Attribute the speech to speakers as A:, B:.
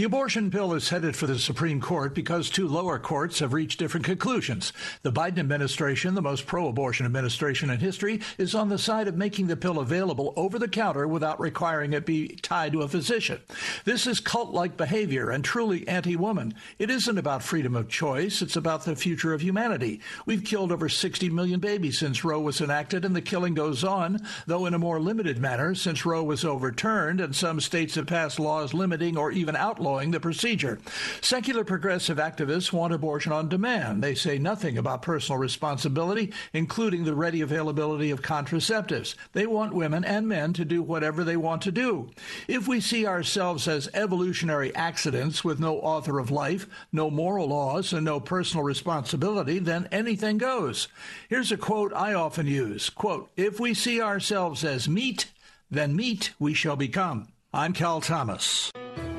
A: The abortion pill is headed for the Supreme Court because two lower courts have reached different conclusions. The Biden administration, the most pro abortion administration in history, is on the side of making the pill available over the counter without requiring it be tied to a physician. This is cult like behavior and truly anti woman. It isn't about freedom of choice, it's about the future of humanity. We've killed over 60 million babies since Roe was enacted, and the killing goes on, though in a more limited manner since Roe was overturned and some states have passed laws limiting or even outlawing the procedure. Secular progressive activists want abortion on demand. They say nothing about personal responsibility, including the ready availability of contraceptives. They want women and men to do whatever they want to do. If we see ourselves as evolutionary accidents with no author of life, no moral laws, and no personal responsibility, then anything goes. Here's a quote I often use quote, If we see ourselves as meat, then meat we shall become. I'm Cal Thomas.